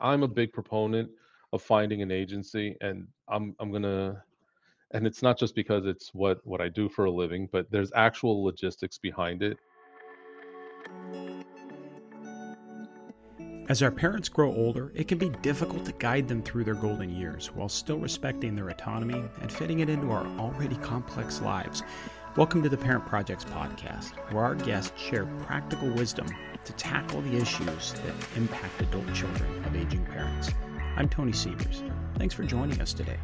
I'm a big proponent of finding an agency, and I'm I'm gonna, and it's not just because it's what what I do for a living, but there's actual logistics behind it. As our parents grow older, it can be difficult to guide them through their golden years while still respecting their autonomy and fitting it into our already complex lives. Welcome to the Parent Projects podcast, where our guests share practical wisdom to tackle the issues that impact adult children of aging parents. I'm Tony Sievers. Thanks for joining us today.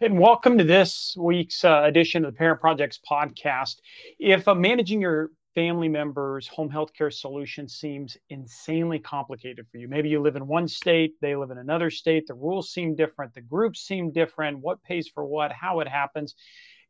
And welcome to this week's uh, edition of the Parent Projects podcast. If uh, managing your family members' home health care solution seems insanely complicated for you, maybe you live in one state, they live in another state, the rules seem different, the groups seem different, what pays for what, how it happens,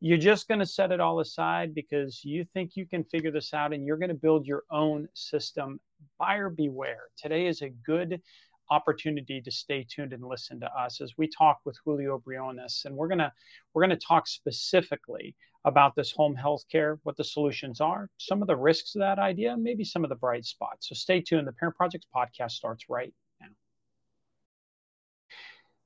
you're just going to set it all aside because you think you can figure this out and you're going to build your own system. Buyer beware. Today is a good opportunity to stay tuned and listen to us as we talk with Julio Briones. And we're gonna we're gonna talk specifically about this home health care, what the solutions are, some of the risks of that idea, maybe some of the bright spots. So stay tuned. The Parent Projects podcast starts right now.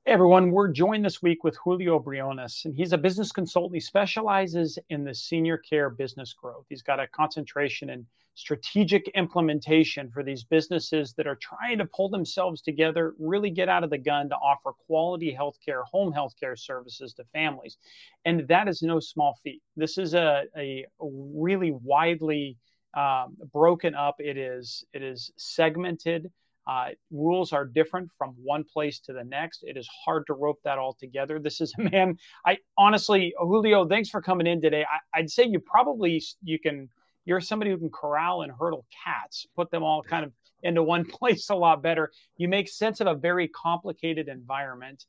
Hey everyone, we're joined this week with Julio Briones, and he's a business consultant. He specializes in the senior care business growth. He's got a concentration in strategic implementation for these businesses that are trying to pull themselves together, really get out of the gun to offer quality healthcare, home healthcare services to families. And that is no small feat. This is a, a really widely um, broken up. It is it is segmented. Uh, rules are different from one place to the next. It is hard to rope that all together. This is a man. I honestly, Julio, thanks for coming in today. I, I'd say you probably you can. You're somebody who can corral and hurdle cats, put them all kind of into one place a lot better. You make sense of a very complicated environment.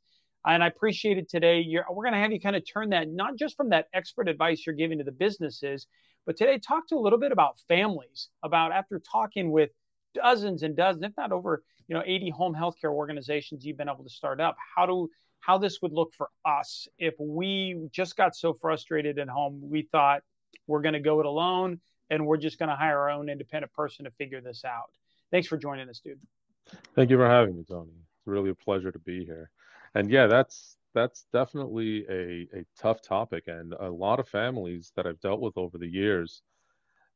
And I appreciate it today. You're, we're going to have you kind of turn that not just from that expert advice you're giving to the businesses, but today talk to a little bit about families. About after talking with dozens and dozens, if not over, you know, 80 home healthcare organizations you've been able to start up. How do how this would look for us if we just got so frustrated at home, we thought we're going to go it alone and we're just going to hire our own independent person to figure this out. Thanks for joining us, dude. Thank you for having me, Tony. It's really a pleasure to be here. And yeah, that's that's definitely a, a tough topic and a lot of families that I've dealt with over the years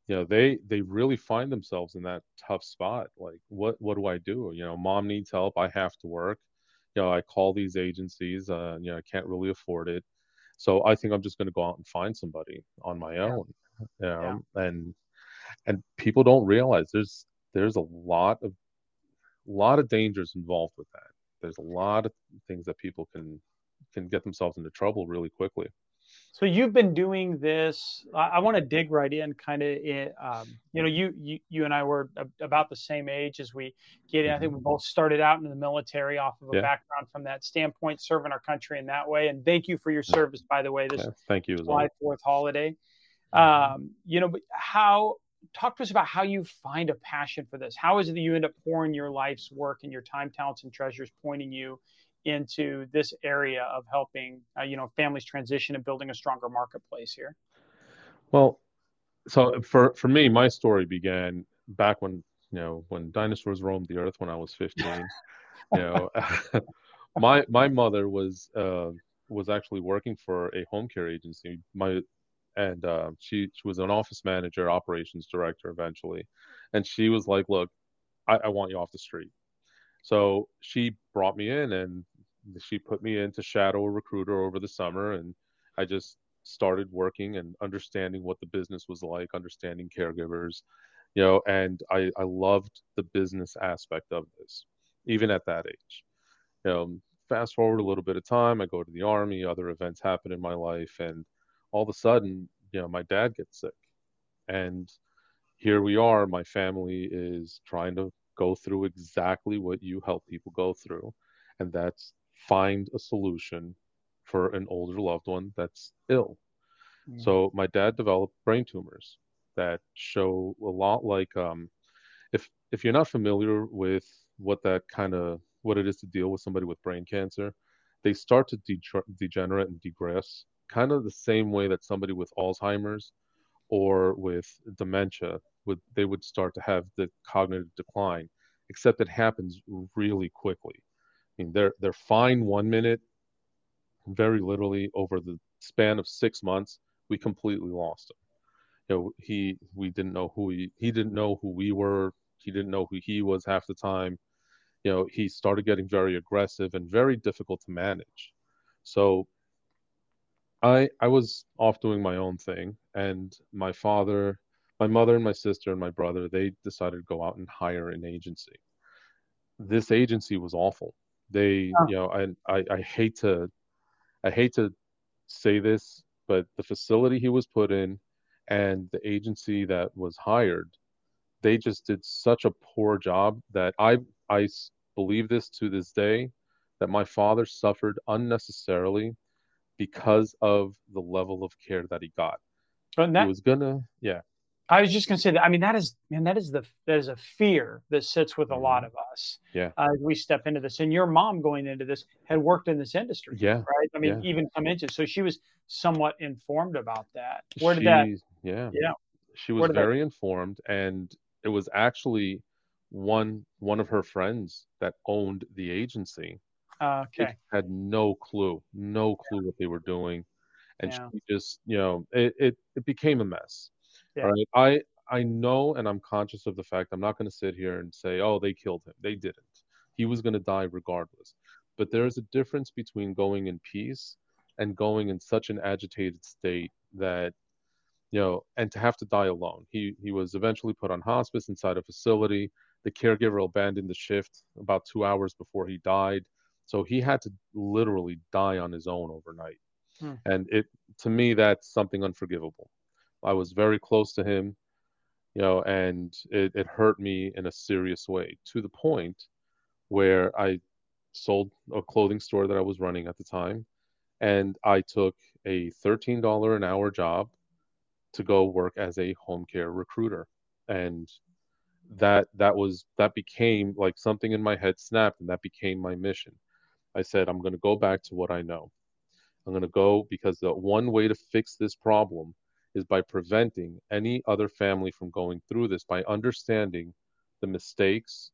you know they they really find themselves in that tough spot like what what do i do you know mom needs help i have to work you know i call these agencies uh you know i can't really afford it so i think i'm just going to go out and find somebody on my own you know yeah. and and people don't realize there's there's a lot of lot of dangers involved with that there's a lot of things that people can can get themselves into trouble really quickly so you've been doing this. I, I want to dig right in, kind of. Um, you know, you, you you and I were about the same age as we get in. I think we both started out in the military off of a yeah. background from that standpoint, serving our country in that way. And thank you for your service, by the way. This yeah, thank you. July Fourth holiday. Mm-hmm. Um, you know, but how? Talk to us about how you find a passion for this. How is it that you end up pouring your life's work and your time, talents, and treasures, pointing you into this area of helping uh, you know families transition and building a stronger marketplace here well so for for me my story began back when you know when dinosaurs roamed the earth when i was 15 you know my my mother was uh, was actually working for a home care agency my and uh, she she was an office manager operations director eventually. And she was like look I, I want you off the street. So she brought me in and she put me into shadow a recruiter over the summer. And I just started working and understanding what the business was like, understanding caregivers, you know, and I, I loved the business aspect of this, even at that age. You know, fast forward a little bit of time, I go to the army, other events happen in my life, and all of a sudden, you know, my dad gets sick. And here we are, my family is trying to go through exactly what you help people go through. And that's find a solution for an older loved one that's ill. Mm. So my dad developed brain tumors that show a lot like um, if if you're not familiar with what that kind of what it is to deal with somebody with brain cancer, they start to de- degenerate and degress kind of the same way that somebody with Alzheimer's or with dementia would they would start to have the cognitive decline, except it happens really quickly. I mean, they're they're fine one minute, very literally over the span of six months, we completely lost him. You know, he we didn't know who he he didn't know who we were. He didn't know who he was half the time. You know, he started getting very aggressive and very difficult to manage. So I I was off doing my own thing, and my father, my mother, and my sister and my brother they decided to go out and hire an agency. This agency was awful. They, oh. you know, and I, I hate to, I hate to say this, but the facility he was put in and the agency that was hired, they just did such a poor job that I I believe this to this day that my father suffered unnecessarily because of the level of care that he got. But that, he was gonna, yeah. I was just gonna say that. I mean, that is, man, that is the that is a fear that sits with a mm-hmm. lot of us. Yeah. Uh, we step into this, and your mom going into this had worked in this industry. Yeah. Right. I mean, yeah. even come into so she was somewhat informed about that. Where did she, that? Yeah. Yeah. She was very that... informed, and it was actually one one of her friends that owned the agency uh, okay. had no clue, no clue what they were doing, and yeah. she just, you know, it, it it became a mess. Yeah. Right. I I know, and I'm conscious of the fact. I'm not going to sit here and say, oh, they killed him. They didn't. He was going to die regardless. But there is a difference between going in peace and going in such an agitated state that you know, and to have to die alone. He he was eventually put on hospice inside a facility. The caregiver abandoned the shift about two hours before he died. So he had to literally die on his own overnight. Hmm. And it to me that's something unforgivable. I was very close to him, you know, and it, it hurt me in a serious way to the point where I sold a clothing store that I was running at the time and I took a $13 an hour job to go work as a home care recruiter. And that that was that became like something in my head snapped and that became my mission I said, I'm going to go back to what I know. I'm going to go because the one way to fix this problem is by preventing any other family from going through this, by understanding the mistakes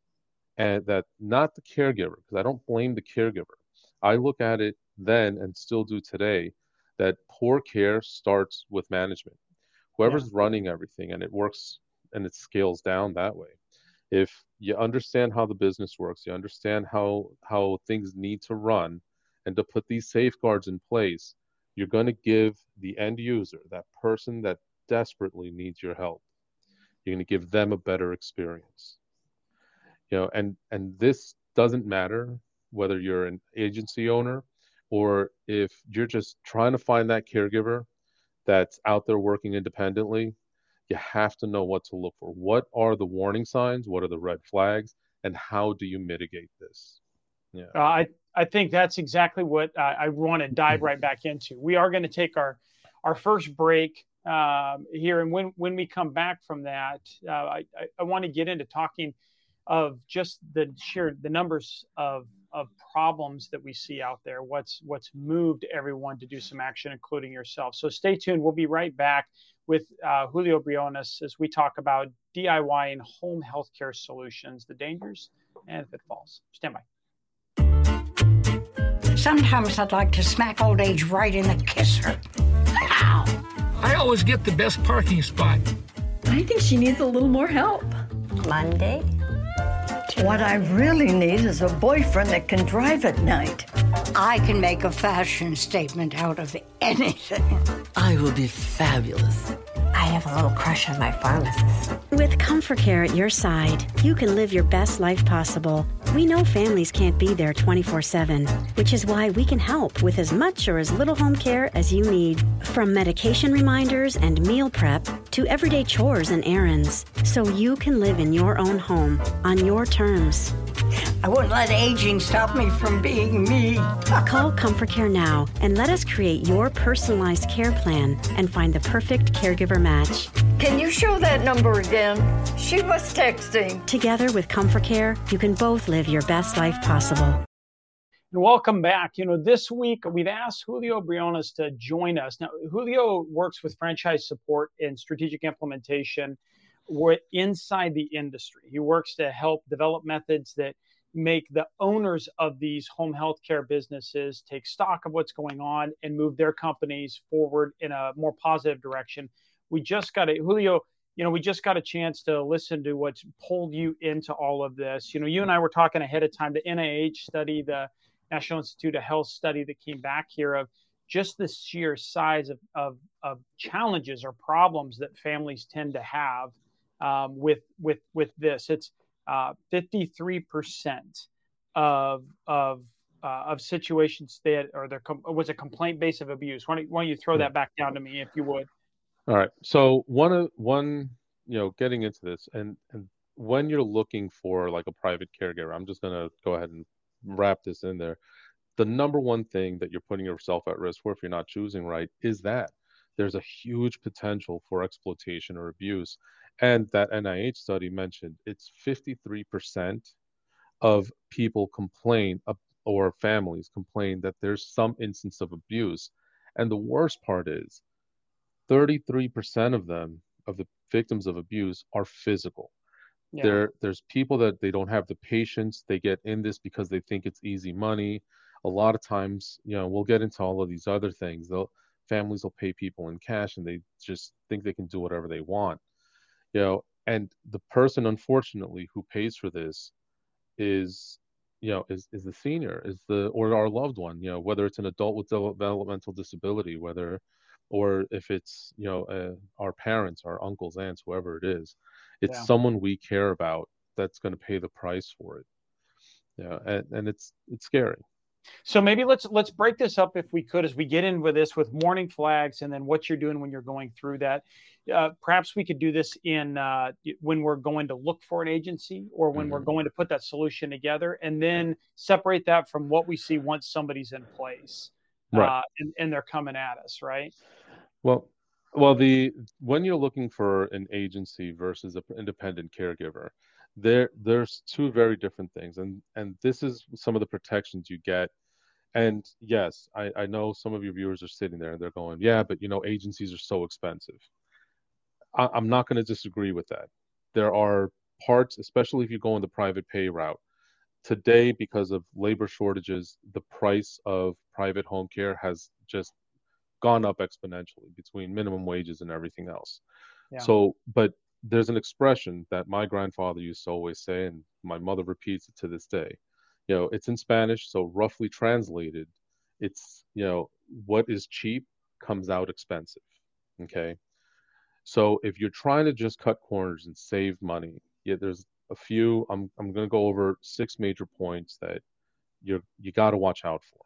and that not the caregiver, because I don't blame the caregiver. I look at it then and still do today that poor care starts with management. Whoever's yeah. running everything and it works and it scales down that way if you understand how the business works, you understand how how things need to run, and to put these safeguards in place, you're going to give the end user, that person that desperately needs your help, you're going to give them a better experience. You know, and and this doesn't matter whether you're an agency owner or if you're just trying to find that caregiver that's out there working independently you have to know what to look for. What are the warning signs? What are the red flags? And how do you mitigate this? Yeah. Uh, I, I think that's exactly what I, I want to dive right back into. We are going to take our, our first break um, here. And when, when we come back from that, uh, I, I want to get into talking of just the sheer the numbers of of problems that we see out there what's what's moved everyone to do some action including yourself so stay tuned we'll be right back with uh, julio briones as we talk about diy and home healthcare solutions the dangers and pitfalls. Stand by. Sometimes i'd like to smack old age right in the kisser. Ow! i always get the best parking spot. I think she needs a little more help. Monday? What I really need is a boyfriend that can drive at night. I can make a fashion statement out of anything. I will be fabulous. I have a little crush on my pharmacist. With Comfort Care at your side, you can live your best life possible. We know families can't be there 24 7, which is why we can help with as much or as little home care as you need. From medication reminders and meal prep to everyday chores and errands, so you can live in your own home on your terms. I won't let aging stop me from being me. Call Comfort Care now and let us create your personalized care plan and find the perfect caregiver match. Can you show that number again? She was texting. Together with Comfort Care, you can both live your best life possible. And welcome back. You know, this week we've asked Julio Briones to join us. Now, Julio works with franchise support and strategic implementation inside the industry. He works to help develop methods that make the owners of these home health care businesses take stock of what's going on and move their companies forward in a more positive direction. We just got a Julio, you know, we just got a chance to listen to what's pulled you into all of this. You know, you and I were talking ahead of time. The NIH study, the National Institute of Health study that came back here of just the sheer size of, of, of challenges or problems that families tend to have um, with with with this. It's uh, 53% of of uh, of situations that or there com- was a complaint base of abuse. Why don't, why don't you throw that back down to me if you would? All right. So one of one, you know, getting into this and and when you're looking for like a private caregiver, I'm just gonna go ahead and wrap this in there. The number one thing that you're putting yourself at risk for if you're not choosing right is that there's a huge potential for exploitation or abuse. And that NIH study mentioned it's 53% of people complain uh, or families complain that there's some instance of abuse. And the worst part is 33% of them, of the victims of abuse, are physical. Yeah. There, there's people that they don't have the patience. They get in this because they think it's easy money. A lot of times, you know, we'll get into all of these other things. They'll families will pay people in cash and they just think they can do whatever they want you know and the person unfortunately who pays for this is you know is is the senior is the or our loved one you know whether it's an adult with developmental disability whether or if it's you know uh, our parents our uncles aunts whoever it is it's yeah. someone we care about that's going to pay the price for it yeah and, and it's it's scary so maybe let's let's break this up if we could as we get in with this with warning flags and then what you're doing when you're going through that. Uh, perhaps we could do this in uh, when we're going to look for an agency or when mm-hmm. we're going to put that solution together, and then separate that from what we see once somebody's in place right. uh, and, and they're coming at us, right? Well, well, the when you're looking for an agency versus an independent caregiver, there there's two very different things and and this is some of the protections you get. And yes I, I know some of your viewers are sitting there and they're going yeah but you know agencies are so expensive. I, i'm not going to disagree with that. There are parts especially if you go in the private pay route today because of labor shortages the price of private home care has just gone up exponentially between minimum wages and everything else. Yeah. so but there's an expression that my grandfather used to always say, and my mother repeats it to this day. You know, it's in Spanish, so roughly translated, it's, you know, what is cheap comes out expensive. Okay. So if you're trying to just cut corners and save money, yeah, there's a few. I'm I'm going to go over six major points that you you got to watch out for.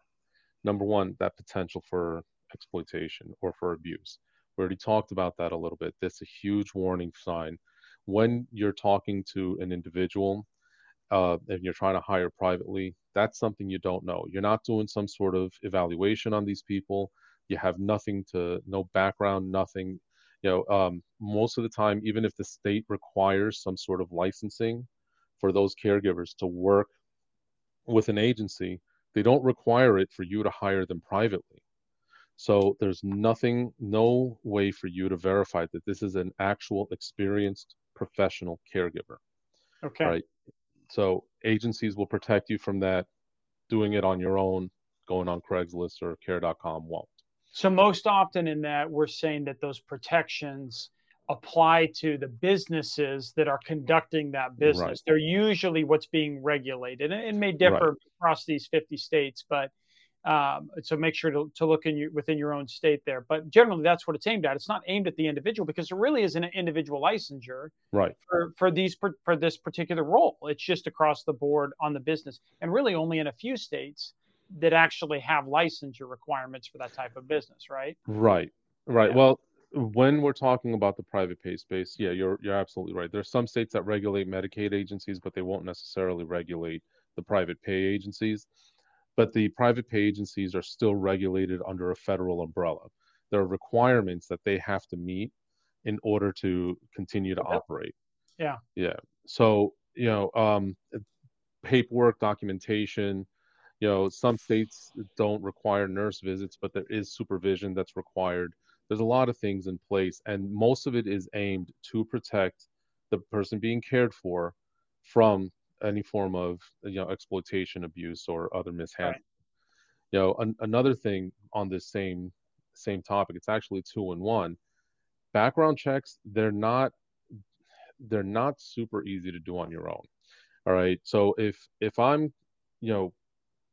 Number one, that potential for exploitation or for abuse. We already talked about that a little bit. That's a huge warning sign. When you're talking to an individual uh, and you're trying to hire privately, that's something you don't know. You're not doing some sort of evaluation on these people. You have nothing to, no background, nothing. You know, um, most of the time, even if the state requires some sort of licensing for those caregivers to work with an agency, they don't require it for you to hire them privately. So there's nothing, no way for you to verify that this is an actual experienced professional caregiver. Okay. Right. So agencies will protect you from that. Doing it on your own, going on Craigslist or care.com won't. So most often in that, we're saying that those protections apply to the businesses that are conducting that business. Right. They're usually what's being regulated. And it may differ right. across these 50 states, but um, so make sure to, to look in your, within your own state there. But generally, that's what it's aimed at. It's not aimed at the individual because there really isn't an individual licensure right. for, for these for this particular role. It's just across the board on the business, and really only in a few states that actually have licensure requirements for that type of business. Right. Right. Right. Yeah. Well, when we're talking about the private pay space, yeah, you're you're absolutely right. There's some states that regulate Medicaid agencies, but they won't necessarily regulate the private pay agencies but the private pay agencies are still regulated under a federal umbrella. There are requirements that they have to meet in order to continue to operate. Yeah. Yeah. So, you know, um, paperwork, documentation, you know, some states don't require nurse visits, but there is supervision that's required. There's a lot of things in place, and most of it is aimed to protect the person being cared for from any form of you know exploitation, abuse, or other mishandling. Right. You know, an, another thing on this same same topic, it's actually two in one. Background checks, they're not they're not super easy to do on your own. All right. So if if I'm, you know,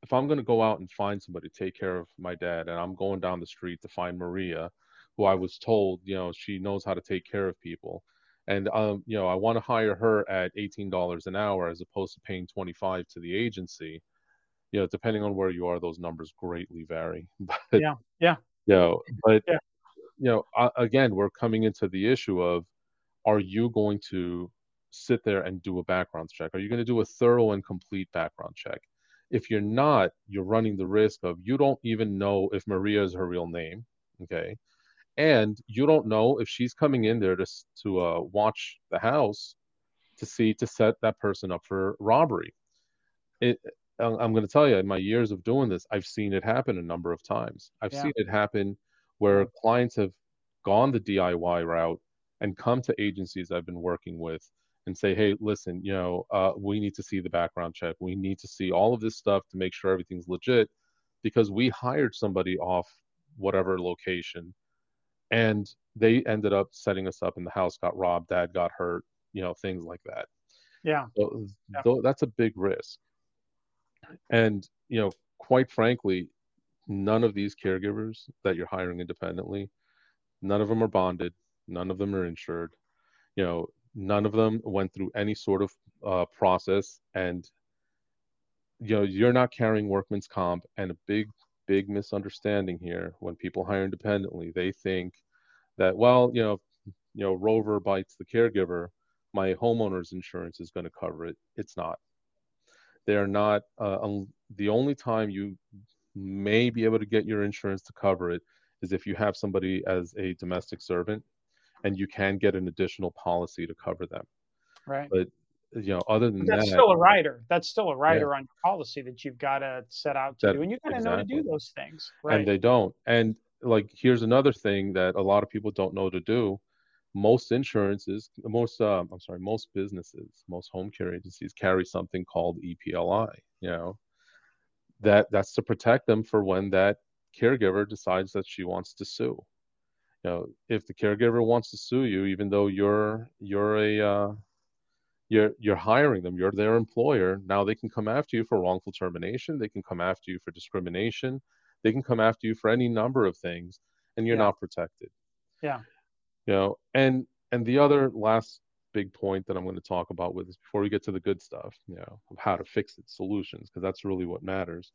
if I'm going to go out and find somebody to take care of my dad, and I'm going down the street to find Maria, who I was told, you know, she knows how to take care of people, and um, you know, I want to hire her at eighteen dollars an hour as opposed to paying twenty five to the agency. You know, depending on where you are, those numbers greatly vary. But, yeah, yeah. You know, but yeah. you know, uh, again, we're coming into the issue of, are you going to sit there and do a background check? Are you going to do a thorough and complete background check? If you're not, you're running the risk of you don't even know if Maria is her real name. Okay and you don't know if she's coming in there to to uh, watch the house to see to set that person up for robbery. It, I'm going to tell you, in my years of doing this, I've seen it happen a number of times. I've yeah. seen it happen where clients have gone the DIY route and come to agencies I've been working with and say, "Hey, listen, you know, uh, we need to see the background check. We need to see all of this stuff to make sure everything's legit, because we hired somebody off whatever location." And they ended up setting us up and the house got robbed dad got hurt you know things like that. Yeah, so, yeah. So that's a big risk. And you know quite frankly none of these caregivers that you're hiring independently none of them are bonded none of them are insured. You know none of them went through any sort of uh, process and you know you're not carrying workman's comp and a big big misunderstanding here when people hire independently. They think that well you know you know rover bites the caregiver my homeowner's insurance is going to cover it. It's not. They're not uh, um, the only time you may be able to get your insurance to cover it is if you have somebody as a domestic servant and you can get an additional policy to cover them. Right. But you know other than that's that still a rider. That's still a rider yeah. on your policy that you've got to set out to that, do and you got to exactly. know to do those things right. and they don't. And like here's another thing that a lot of people don't know to do. Most insurances most um, i'm sorry most businesses most home care agencies carry something called EPLI you know? That that's to protect them for when that caregiver decides that she wants to sue. You know if the caregiver wants to sue you even though you're you're a uh, you're you're hiring them you're their employer now they can come after you for wrongful termination they can come after you for discrimination they can come after you for any number of things and you're yeah. not protected. Yeah. You know and and the other last big point that i'm going to talk about with is before we get to the good stuff you know of how to fix it solutions because that's really what matters.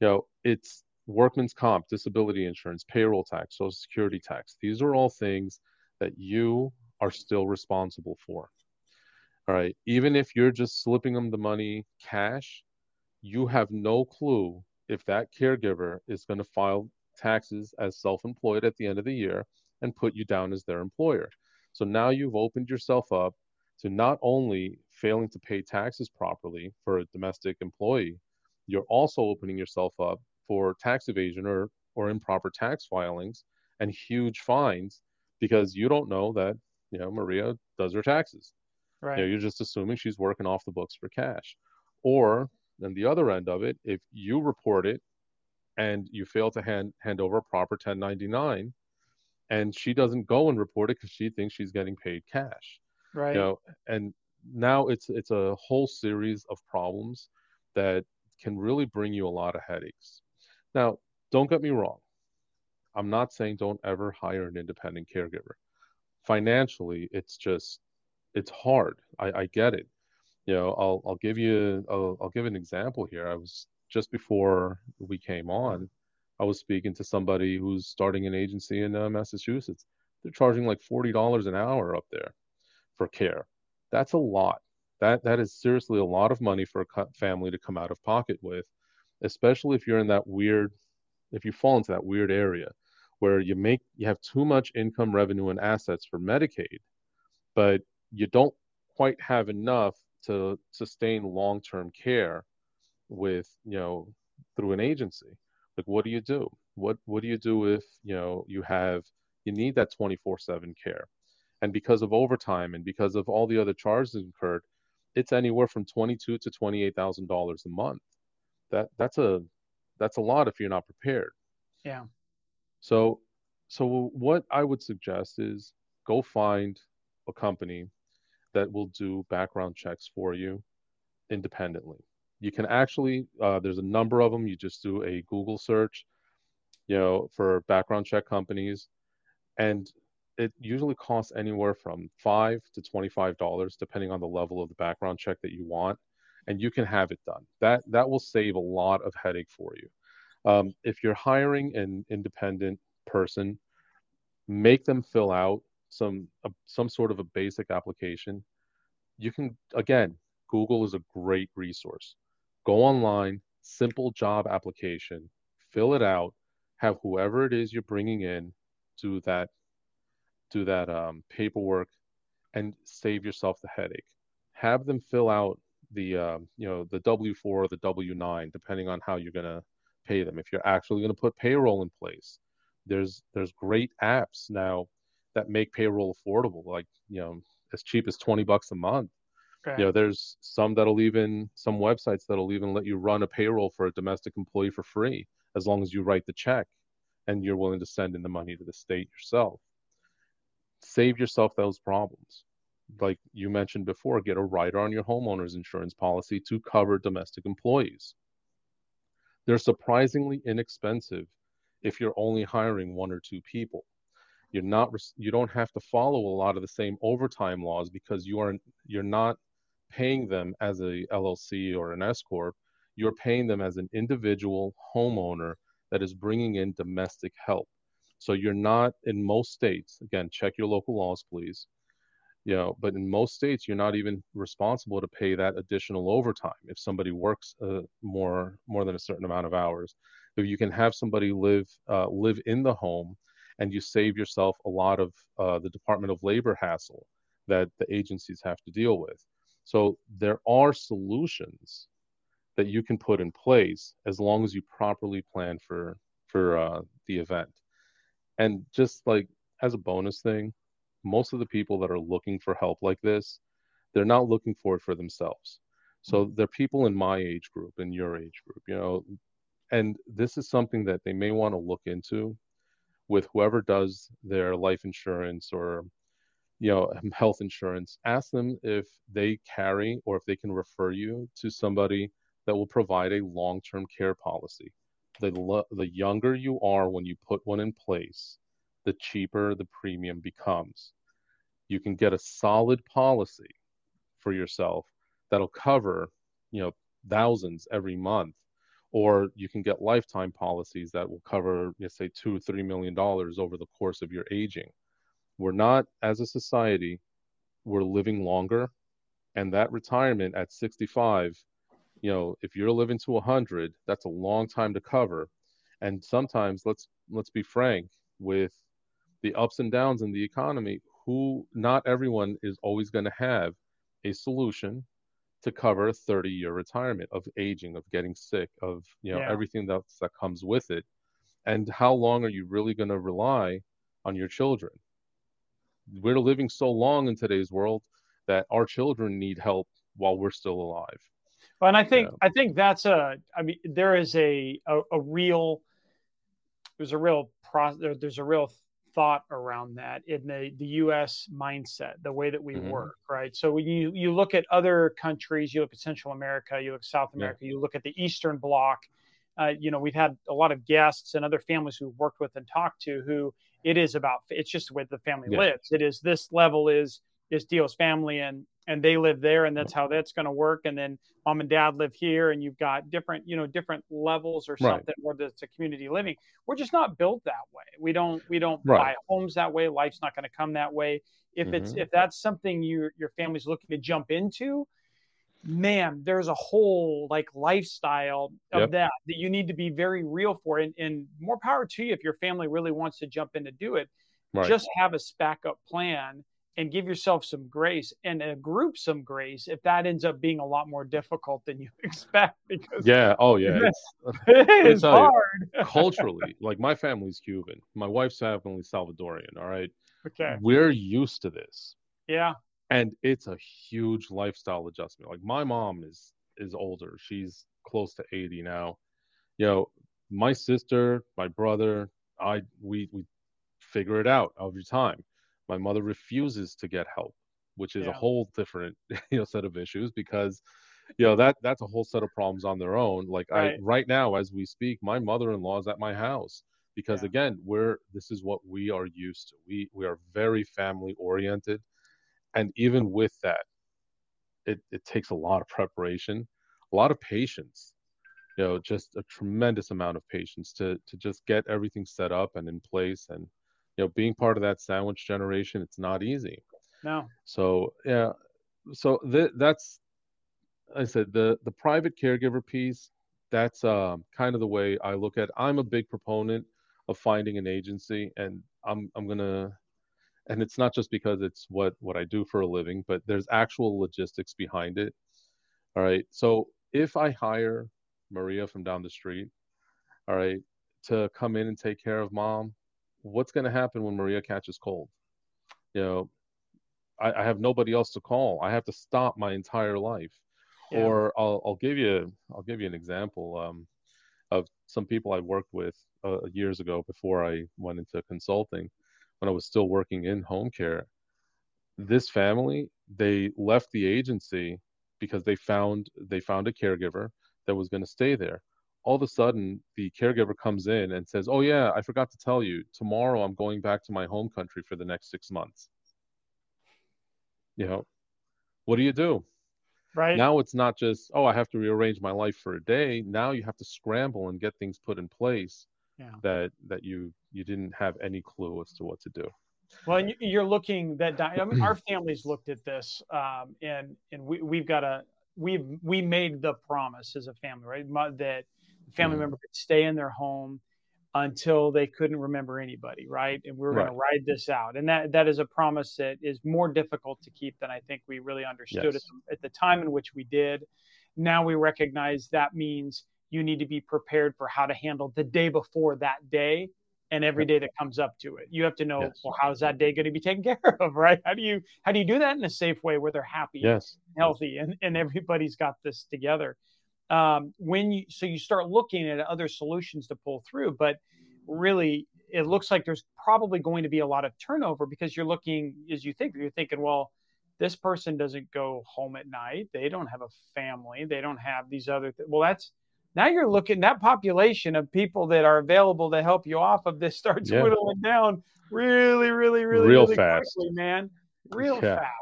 You know it's workman's comp disability insurance payroll tax social security tax. These are all things that you are still responsible for all right even if you're just slipping them the money cash you have no clue if that caregiver is going to file taxes as self employed at the end of the year and put you down as their employer. So now you've opened yourself up to not only failing to pay taxes properly for a domestic employee, you're also opening yourself up for tax evasion or, or improper tax filings and huge fines because you don't know that, you know, Maria does her taxes. Right. You know, you're just assuming she's working off the books for cash. Or and the other end of it, if you report it and you fail to hand hand over a proper 1099, and she doesn't go and report it because she thinks she's getting paid cash, right? You know, and now it's it's a whole series of problems that can really bring you a lot of headaches. Now, don't get me wrong. I'm not saying don't ever hire an independent caregiver. Financially, it's just it's hard. I, I get it you know, I'll I'll give you I'll, I'll give an example here. I was just before we came on, I was speaking to somebody who's starting an agency in uh, Massachusetts. They're charging like forty dollars an hour up there for care. That's a lot. That that is seriously a lot of money for a family to come out of pocket with, especially if you're in that weird, if you fall into that weird area where you make you have too much income, revenue, and assets for Medicaid, but you don't quite have enough to sustain long-term care with you know through an agency like what do you do what what do you do if you know you have you need that 24/7 care and because of overtime and because of all the other charges incurred, it's anywhere from twenty-two to twenty-eight thousand dollars a month. That that's a that's a lot if you're not prepared. Yeah. So so what I would suggest is go find a company that will do background checks for you independently. You can actually uh, there's a number of them. You just do a Google search, you know, for background check companies, and it usually costs anywhere from five to twenty-five dollars, depending on the level of the background check that you want, and you can have it done. That that will save a lot of headache for you. Um, if you're hiring an independent person, make them fill out some some sort of a basic application. You can again, Google is a great resource. Go online, simple job application, fill it out, have whoever it is you're bringing in do that do that um, paperwork and save yourself the headache. Have them fill out the um, you know the W four or the W nine, depending on how you're gonna pay them. If you're actually gonna put payroll in place, there's there's great apps now that make payroll affordable, like you know as cheap as twenty bucks a month. Okay. You know, there's some that'll even some websites that'll even let you run a payroll for a domestic employee for free as long as you write the check and you're willing to send in the money to the state yourself save yourself those problems. Like you mentioned before, get a rider on your homeowner's insurance policy to cover domestic employees. They're surprisingly inexpensive if you're only hiring one or two people. You're not you don't have to follow a lot of the same overtime laws because you are you're not paying them as a LLC or an S corp. You're paying them as an individual homeowner that is bringing in domestic help. So you're not in most states, again, check your local laws, please. You know, but in most states, you're not even responsible to pay that additional overtime if somebody works uh, more more than a certain amount of hours. If you can have somebody live uh, live in the home, and you save yourself a lot of uh, the Department of Labor hassle that the agencies have to deal with. So there are solutions that you can put in place as long as you properly plan for for uh, the event. And just like as a bonus thing, most of the people that are looking for help like this, they're not looking for it for themselves. So mm-hmm. they're people in my age group, in your age group, you know, and this is something that they may want to look into with whoever does their life insurance or you know um, health insurance ask them if they carry or if they can refer you to somebody that will provide a long-term care policy the the younger you are when you put one in place, the cheaper the premium becomes. You can get a solid policy for yourself that'll cover, you know, thousands every month, or you can get lifetime policies that will cover, let's say, two or three million dollars over the course of your aging. We're not, as a society, we're living longer, and that retirement at 65 you know, if you're living to 100, that's a long time to cover. And sometimes let's let's be frank with the ups and downs in the economy, who not everyone is always going to have a solution to cover a 30 year retirement of aging, of getting sick, of you know yeah. everything that that comes with it. And how long are you really going to rely on your children? We're living so long in today's world that our children need help while we're still alive. Well, and I think. I think that's a. I mean, there is a a, a real there's a real pro, there, there's a real thought around that in the the U.S. mindset, the way that we mm-hmm. work, right? So when you you look at other countries, you look at Central America, you look at South America, yeah. you look at the Eastern Bloc. Uh, you know, we've had a lot of guests and other families we've worked with and talked to who it is about. It's just the way the family yeah. lives. It is this level is is Dio's family and and they live there and that's how that's going to work and then mom and dad live here and you've got different you know different levels or something right. where it's a community living we're just not built that way we don't we don't right. buy homes that way life's not going to come that way if mm-hmm. it's if that's something you your family's looking to jump into man there's a whole like lifestyle of yep. that that you need to be very real for and, and more power to you if your family really wants to jump in to do it right. just have a backup plan and give yourself some grace and a group some grace if that ends up being a lot more difficult than you expect because yeah oh yeah it's, uh, it is hard you, culturally like my family's cuban my wife's family salvadorian all right Okay. We're used to this. Yeah. And it's a huge lifestyle adjustment. Like my mom is is older. She's close to 80 now. You know, my sister, my brother, I we we figure it out over time. My mother refuses to get help, which is Yeah. a whole different you know set of issues because you know that that's a whole set of problems on their own. Like I Right. right now as we speak, my mother-in-law is at my house because Yeah. again, we're this is what we are used to. We we are very family oriented and even with that it, it takes a lot of preparation, a lot of patience you know just a tremendous amount of patience to to just get everything set up and in place and you know being part of that sandwich generation it's not easy. No. so yeah so th- that's i said the the private caregiver piece that's um, kind of the way i look at i'm a big proponent of finding an agency and i'm i'm gonna and it's not just because it's what what i do for a living but there's actual logistics behind it. All right so if i hire Maria from down the street, all right, to come in and take care of mom, what's going to happen when Maria catches cold? You know, I, I have nobody else to call. I have to stop my entire life. Yeah. Or I'll, I'll give you I'll give you an example um, of some people I worked with uh, years ago before I went into consulting when I was still working in home care. This family they left the agency because they found they found a caregiver that was going to stay there. All of a sudden, the caregiver comes in and says, "Oh yeah, I forgot to tell you. Tomorrow, I'm going back to my home country for the next six months." You know, what do you do? Right. Now it's not just, "Oh, I have to rearrange my life for a day." Now you have to scramble and get things put in place Yeah. that that you you didn't have any clue as to what to do. Well, you're looking that. di- I mean, our families looked at this, um, and and we we've got a we we made the promise as a family, right? That family Mhm. member could stay in their home until they couldn't remember anybody, right? And we were going to ride this out, and that that is a promise that is more difficult to keep than I think we really understood at, the, at the time in which we did. Now we recognize that means you need to be prepared for how to handle the day before that day and every day that comes up to it. You have to know, Yes. well, how's that day going to be taken care of, right? How do you how do you do that in a safe way where they're happy, Yes. healthy, and, and everybody's got this together? Um, when you so you start looking at other solutions to pull through, but really it looks like there's probably going to be a lot of turnover because you're looking as you think you're thinking, well, this person doesn't go home at night, they don't have a family, they don't have these other th- well, that's now you're looking that population of people that are available to help you off of this starts Yeah. whittling down really, really, really, Real really fast. quickly, man. Real Yeah. fast.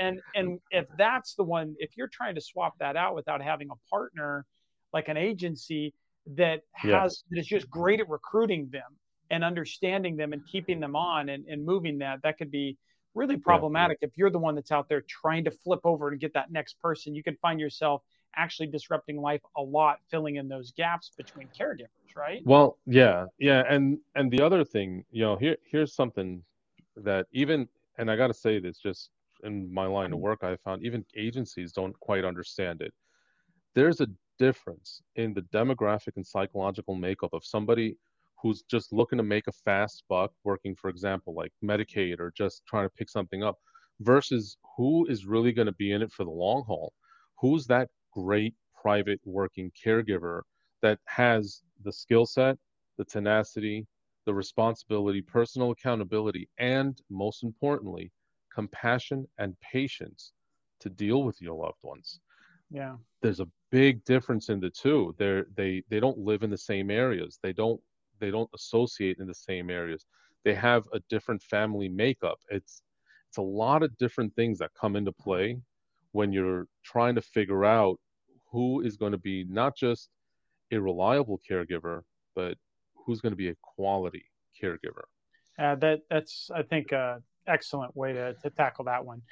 And and if that's the one, if you're trying to swap that out without having a partner like an agency that has Yes. that is just great at recruiting them and understanding them and keeping them on and, and moving that, that could be really problematic if you're the one that's out there trying to flip over and get that next person. You could find yourself actually disrupting life a lot, filling in those gaps between caregivers, right? Well, yeah, yeah, and and the other thing, you know, here here's something that even and I got to say this just in my line of um, work I found even agencies don't quite understand it. There's a difference in the demographic and psychological makeup of somebody who's just looking to make a fast buck working for example like Medicaid or just trying to pick something up versus who is really going to be in it for the long haul. Who's that great private working caregiver that has the skill set, the tenacity, the responsibility, personal accountability, and most importantly, compassion and patience to deal with your loved ones. Yeah. There's a big difference in the two. They're, they they don't live in the same areas. They don't they don't associate in the same areas. They have a different family makeup. It's it's a lot of different things that come into play when you're trying to figure out who is going to be not just a reliable caregiver, but who's going to be a quality caregiver. Uh, that that's I think a excellent way to, to tackle that one.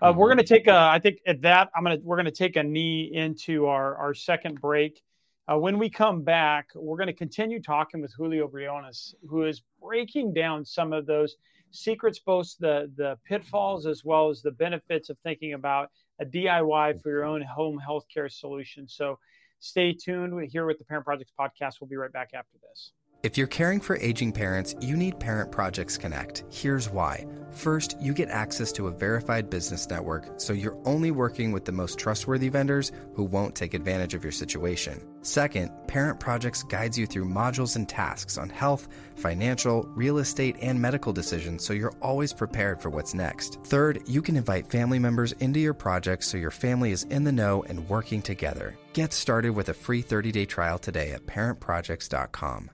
Uh, We're going to take a I think at that I'm gonna we're going to take a knee into our our second break. Uh, when we come back, we're going to continue talking with Julio Briones, who is breaking down some of those secrets, both the the pitfalls as well as the benefits of thinking about a DIY for your own home healthcare solution. So stay tuned here with the Parent Projects podcast. We'll be right back after this. If you're caring for aging parents, you need Parent Projects Connect. Here's why. First, you get access to a verified business network, so you're only working with the most trustworthy vendors who won't take advantage of your situation. Second, Parent Projects guides you through modules and tasks on health, financial, real estate, and medical decisions so you're always prepared for what's next. Third, you can invite family members into your projects so your family is in the know and working together. Get started with a free 30 day trial today at parentprojects.com.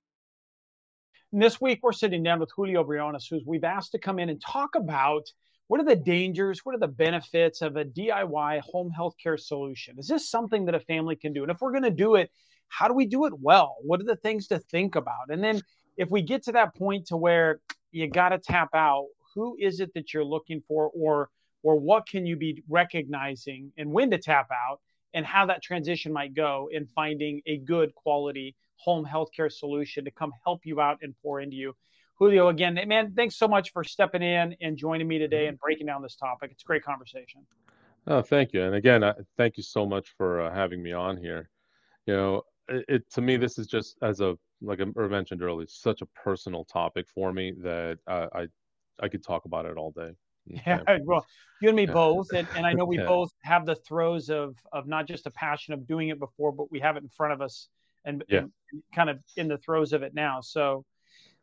And this week, we're sitting down with Julio Briones, who we've asked to come in and talk about what are the dangers, what are the benefits of a DIY home healthcare solution? Is this something that a family can do? And if we're going to do it, how do we do it well? What are the things to think about? And then if we get to that point to where you got to tap out, who is it that you're looking for or or what can you be recognizing and when to tap out and how that transition might go in finding a good quality home healthcare solution to come help you out and pour into you. Julio, again, man, thanks so much for stepping in and joining me today and breaking down this topic. It's a great conversation. Oh, thank you. And again, uh, thank you so much for uh, having me on here. You know, it, it, to me, this is just as a like I mentioned earlier, such a personal topic for me that uh, I I could talk about it all day. Yeah, well, you and me both, and, and I know we yeah. both have the throes of of not just a passion of doing it before, but we have it in front of us and, yeah. and kind of in the throes of it now. So,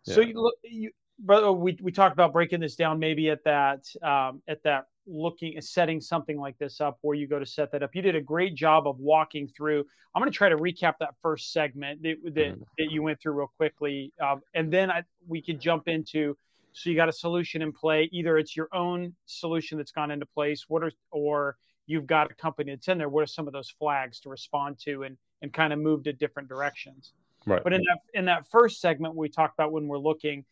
yeah. so you look, you, brother, we we talked about breaking this down maybe at that um, at that looking setting something like this up where you go to set that up. You did a great job of walking through. I'm going to try to recap that first segment that that, mm-hmm. that you went through real quickly, um, and then I, we could jump into. So you got a solution in play. Either it's your own solution that's gone into place, what are or you've got a company that's in there. What are some of those flags to respond to and and kind of moved to different directions? Right. But in that in that first segment we talked about when we're looking,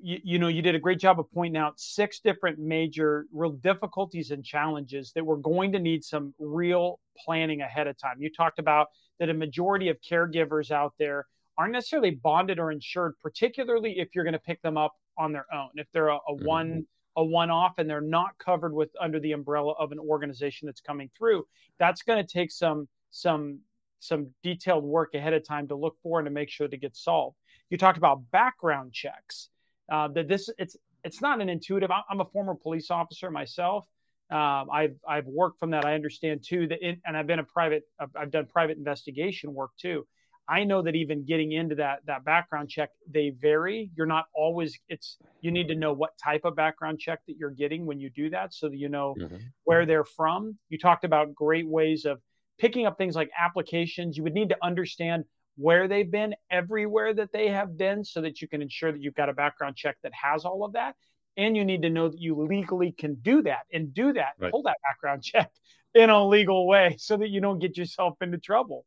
you, you, know, you did a great job of pointing out six different major real difficulties and challenges that we're going to need some real planning ahead of time. You talked about that a majority of caregivers out there aren't necessarily bonded or insured, particularly if you're going to pick them up on their own. If they're a, a mm-hmm. one a one-off and they're not covered with under the umbrella of an organization that's coming through that's going to take some some some detailed work ahead of time to look for and to make sure to get solved you talked about background checks uh, that this it's it's not an intuitive i'm a former police officer myself um, I've I've worked from that. I understand too that, in, and I've been a private. I've done private investigation work too. I know that even getting into that that background check, they vary. You're not always it's you need to know what type of background check that you're getting when you do that so that you know mm-hmm. where they're from. You talked about great ways of picking up things like applications. You would need to understand where they've been everywhere that they have been so that you can ensure that you've got a background check that has all of that. And you need to know that you legally can do that and do that, right. pull that background check in a legal way so that you don't get yourself into trouble.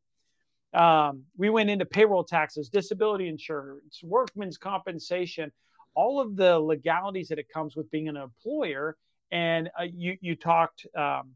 Um, we went into payroll taxes, disability insurance, workman's compensation, all of the legalities that it comes with being an employer. And uh, you you talked um,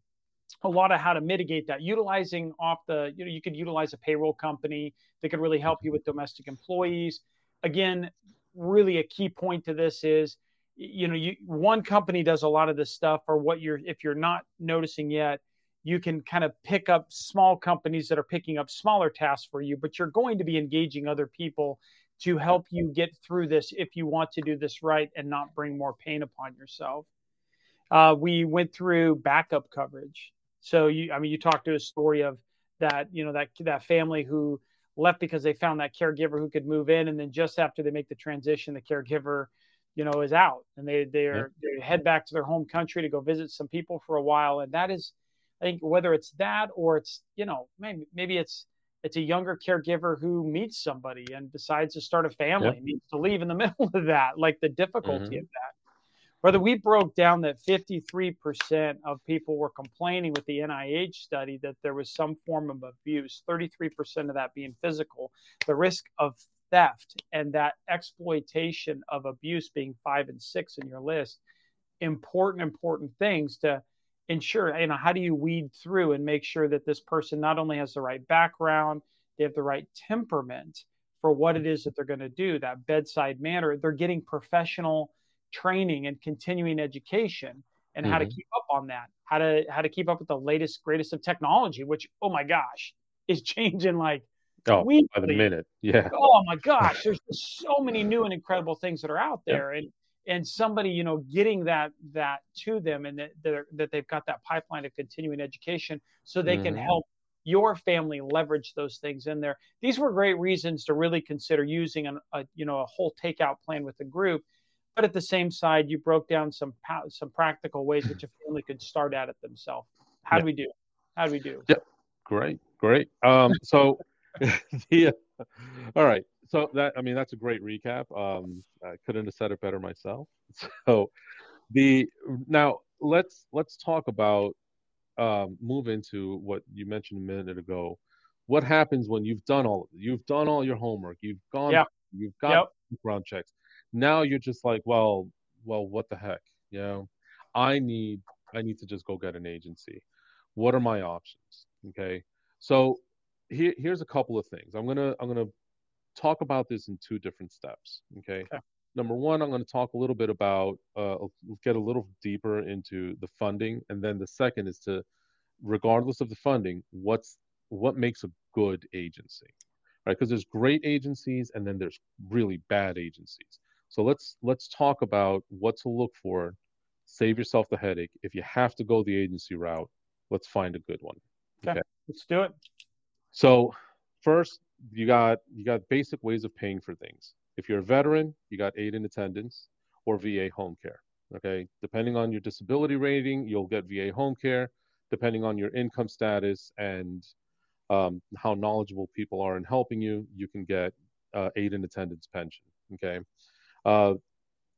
a lot of how to mitigate that, utilizing off the you know you could utilize a payroll company that could really help you with domestic employees. Again, really a key point to this is you know you one company does a lot of this stuff or what you're if you're not noticing yet you can kind of pick up small companies that are picking up smaller tasks for you, but you're going to be engaging other people to help you get through this if you want to do this right and not bring more pain upon yourself. Uh, we went through backup coverage. So you, I mean, you talked to a story of that, you know, that that family who left because they found that caregiver who could move in, and then just after they make the transition, the caregiver, you know, is out, and they they are they head back to their home country to go visit some people for a while, and that is I think whether it's that or it's you know maybe maybe it's it's a younger caregiver who meets somebody and decides to start a family, needs to leave in the middle of that, like the difficulty mm-hmm. of that. Whether we broke down that 53% of people were complaining with the NIH study that there was some form of abuse, 33% of that being physical, the risk of theft and that exploitation of abuse being five and six in your list. Important, important things to ensure you know how do you weed through and make sure that this person not only has the right background they have the right temperament for what it is that they're going to do that bedside manner they're getting professional training and continuing education and mm-hmm. how to mm-hmm. keep up on that how to how to keep up with the latest greatest of technology which oh my gosh is changing like oh, weekly. by the minute. Yeah. Oh my gosh, there's so many new and incredible things that are out there, yeah. and and somebody you know getting that that to them, and that that they've got that pipeline of continuing education, so they mm-hmm. can help your family leverage those things in there. These were great reasons to really consider using an, a you know a whole takeout plan with the group. But at the same side, you broke down some some practical ways which a family could start at it themselves. How do we do? How do we do? Yep. Great. Great. Um, so, uh, all right. So that I mean that's a great recap. Um, I couldn't have said it better myself. So, the now let's let's talk about um, move into what you mentioned a minute ago. What happens when you've done all of it? You've done all your homework. You've gone. Yeah. You've got yep. background checks. Now you're just like, well, well, what the heck? You know, I need I need to just go get an agency. What are my options? Okay. So here, here's a couple of things. I'm gonna I'm gonna talk about this in two different steps. Okay. okay. Number one, I'm going to talk a little bit about uh, get a little deeper into the funding, and then the second is to, regardless of the funding, what's what makes a good agency, right? Because there's great agencies and then there's really bad agencies. So let's let's talk about what to look for. Save yourself the headache. If you have to go the agency route, let's find a good one. Okay, okay. let's do it. So first, you got you got basic ways of paying for things. If you're a veteran, you got Aid and Attendance or VA home care. Okay, depending on your disability rating, you'll get VA home care. Depending on your income status and um, how knowledgeable people are in helping you, you can get uh, Aid and Attendance pension. Okay, uh,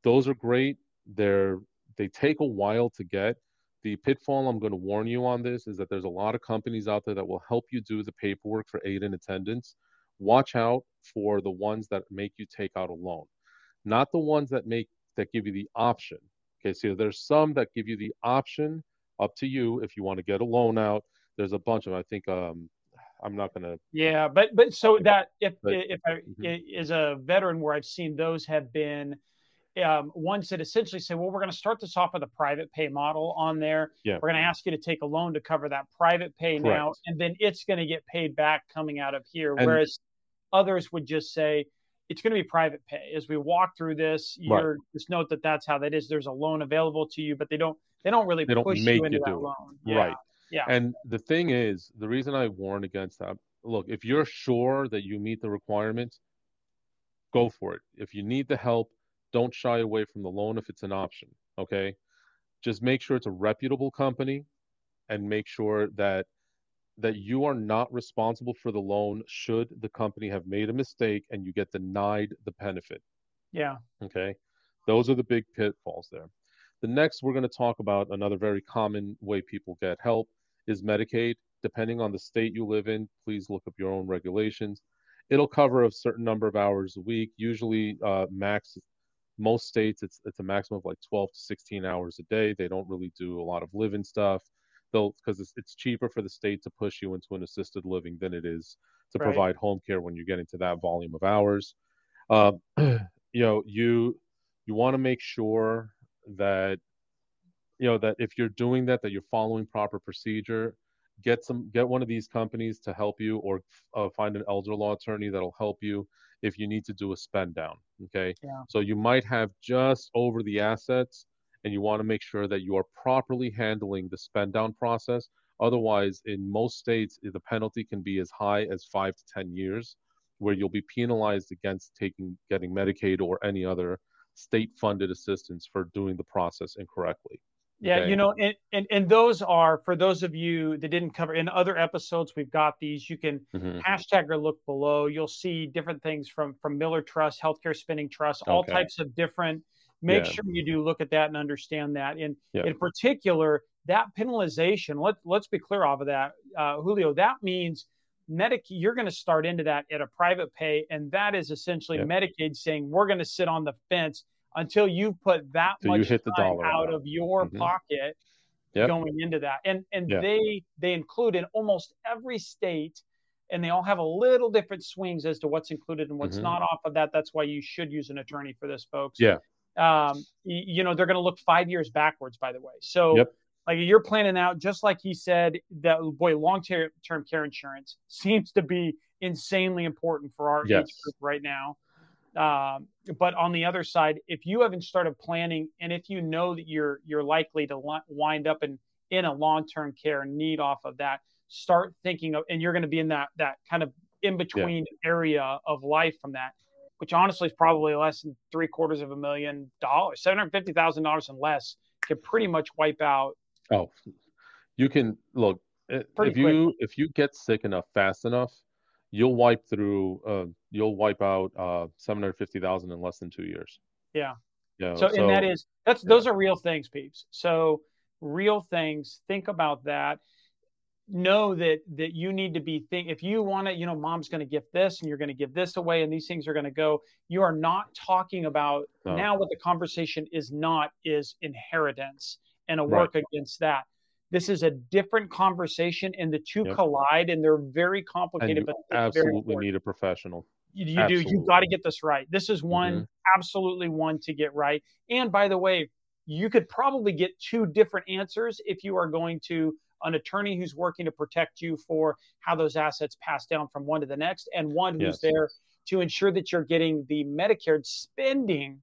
those are great. They're they take a while to get. The pitfall I'm going to warn you on this is that there's a lot of companies out there that will help you do the paperwork for Aid and Attendance. Watch out for the ones that make you take out a loan, not the ones that make that give you the option. Okay, so there's some that give you the option up to you if you want to get a loan out. There's a bunch of I think um, I'm not going to. Yeah, but but so that if but, if I mm-hmm. is a veteran where I've seen those have been um, ones that essentially say, well, we're going to start this off with a private pay model on there. Yeah. We're going to ask you to take a loan to cover that private pay Correct. now, and then it's going to get paid back coming out of here. And, Whereas others would just say, it's going to be private pay. As we walk through this, you're right. just note that that's how that is. There's a loan available to you, but they don't they don't really they don't push make you into you that do loan. Yeah. Right. Yeah. And the thing is, the reason I warn against that, look, if you're sure that you meet the requirements, go for it. If you need the help, don't shy away from the loan if it's an option. Okay. Just make sure it's a reputable company and make sure that that you are not responsible for the loan should the company have made a mistake and you get denied the benefit. Yeah. Okay. Those are the big pitfalls there. The next we're going to talk about another very common way people get help is Medicaid. Depending on the state you live in, please look up your own regulations. It'll cover a certain number of hours a week. Usually, uh, max. Most states, it's it's a maximum of like 12 to 16 hours a day. They don't really do a lot of living stuff. They'll because it's, it's cheaper for the state to push you into an assisted living than it is to right. provide home care when you get into that volume of hours. Um, you know, you you want to make sure that you know that if you're doing that that you're following proper procedure get some get one of these companies to help you or uh, find an elder law attorney that'll help you if you need to do a spend down okay? Yeah. so you might have just over the assets and you want to make sure that you are properly handling the spend down process. Otherwise in most states the penalty can be as high as 5 to 10 years where you'll be penalized against taking getting medicaid or any other state funded assistance for doing the process incorrectly yeah, okay. you know, and, and and those are for those of you that didn't cover in other episodes. We've got these. You can mm-hmm. hashtag or look below. You'll see different things from from Miller Trust, Healthcare Spending Trust, all okay. types of different. Make yeah. sure you do look at that and understand that. In yeah. in particular, that penalization. Let let's be clear off of that, uh, Julio. That means Medicaid. You're going to start into that at a private pay, and that is essentially Medicaid saying we're going to sit on the fence until you've put that so much the dollar out of your mm-hmm. pocket yep. going into that. And and they they include in almost every state and they all have a little different swings as to what's included and what's mm-hmm. not off of that. That's why you should use an attorney for this, folks. Yeah. Um, you, you know, they're going to look five years backwards, by the way. So yep. Like you're planning out, just like he said, that boy, long term care insurance seems to be insanely important for our yes. age group right now. Um, but on the other side, if you haven't started planning, and if you know that you're you're likely to wind up in in a long term care need off of that, start thinking of, and you're going to be in that that kind of in between yeah. area of life from that, which honestly is probably less than three quarters of a million dollars, seven hundred fifty thousand dollars and less, can pretty much wipe out. Oh, you can look if you if you get sick enough fast enough, you'll wipe through uh, you'll wipe out uh, 750,000 in less than 2 years. Yeah. Yeah. So, so and that is that's yeah. those are real things peeps. So real things, think about that. Know that that you need to be think if you want to, you know, mom's going to give this and you're going to give this away and these things are going to go. You are not talking about no. now what the conversation is not is inheritance and a work right. against that this is a different conversation, and the two yep. collide, and they're very complicated. but absolutely need a professional. You, do. You got to get this right. This is one mm-hmm. absolutely one to get right. And by the way, you could probably get two different answers if you are going to an attorney who's working to protect you for how those assets pass down from one to the next, and one who's yes. there to ensure that you're getting the Medicare spending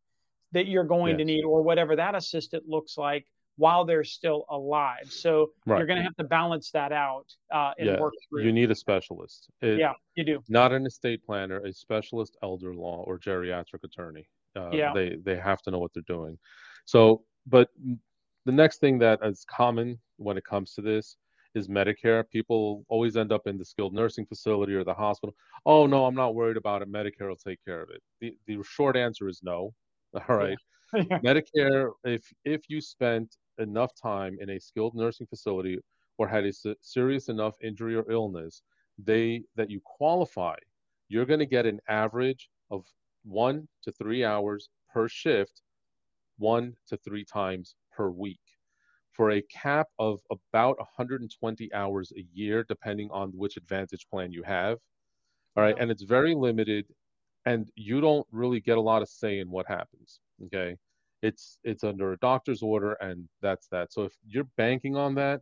that you're going yes. to need, or whatever that assistant looks like while they're still alive. So right. you're going to have to balance that out uh, and yeah, work through. You need a specialist. It, yeah, you do. Not an estate planner, a specialist elder law or geriatric attorney. Uh, yeah. They they have to know what they're doing. So, but the next thing that is common when it comes to this is Medicare. People always end up in the skilled nursing facility or the hospital. Oh no, I'm not worried about it. Medicare will take care of it. The the short answer is no. All right. Yeah. Medicare, if if you spent enough time in a skilled nursing facility or had a serious enough injury or illness, they that you qualify, you're going to get an average of one to three hours per shift, one to three times per week, for a cap of about 120 hours a year, depending on which Advantage plan you have. All right, and it's very limited, and you don't really get a lot of say in what happens. Okay, it's it's under a doctor's order and that's that so if you're banking on that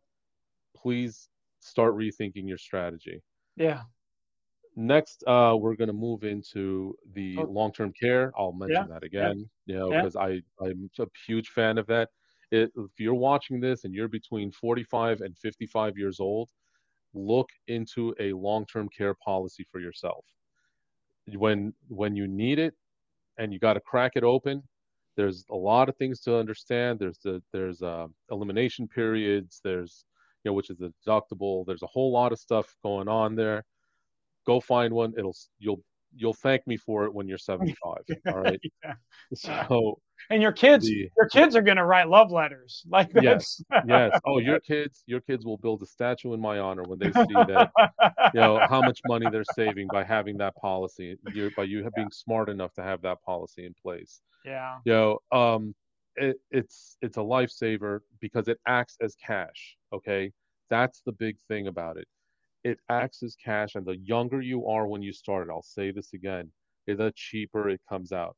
please start rethinking your strategy yeah next uh, we're going to move into the oh. long-term care i'll mention yeah. that again yeah. you know because yeah. i i'm a huge fan of that it, if you're watching this and you're between 45 and 55 years old look into a long-term care policy for yourself when when you need it and you got to crack it open there's a lot of things to understand. There's the there's uh, elimination periods. There's you know which is deductible. There's a whole lot of stuff going on there. Go find one. It'll you'll you'll thank me for it when you're 75. All right. yeah. So and your kids the, your kids are going to write love letters like. Yes. yes. Oh, your kids your kids will build a statue in my honor when they see that you know how much money they're saving by having that policy. You by you being smart enough to have that policy in place. Yeah. You know, um it, it's it's a lifesaver because it acts as cash, okay? That's the big thing about it it acts as cash. And the younger you are when you start it, I'll say this again, the cheaper it comes out.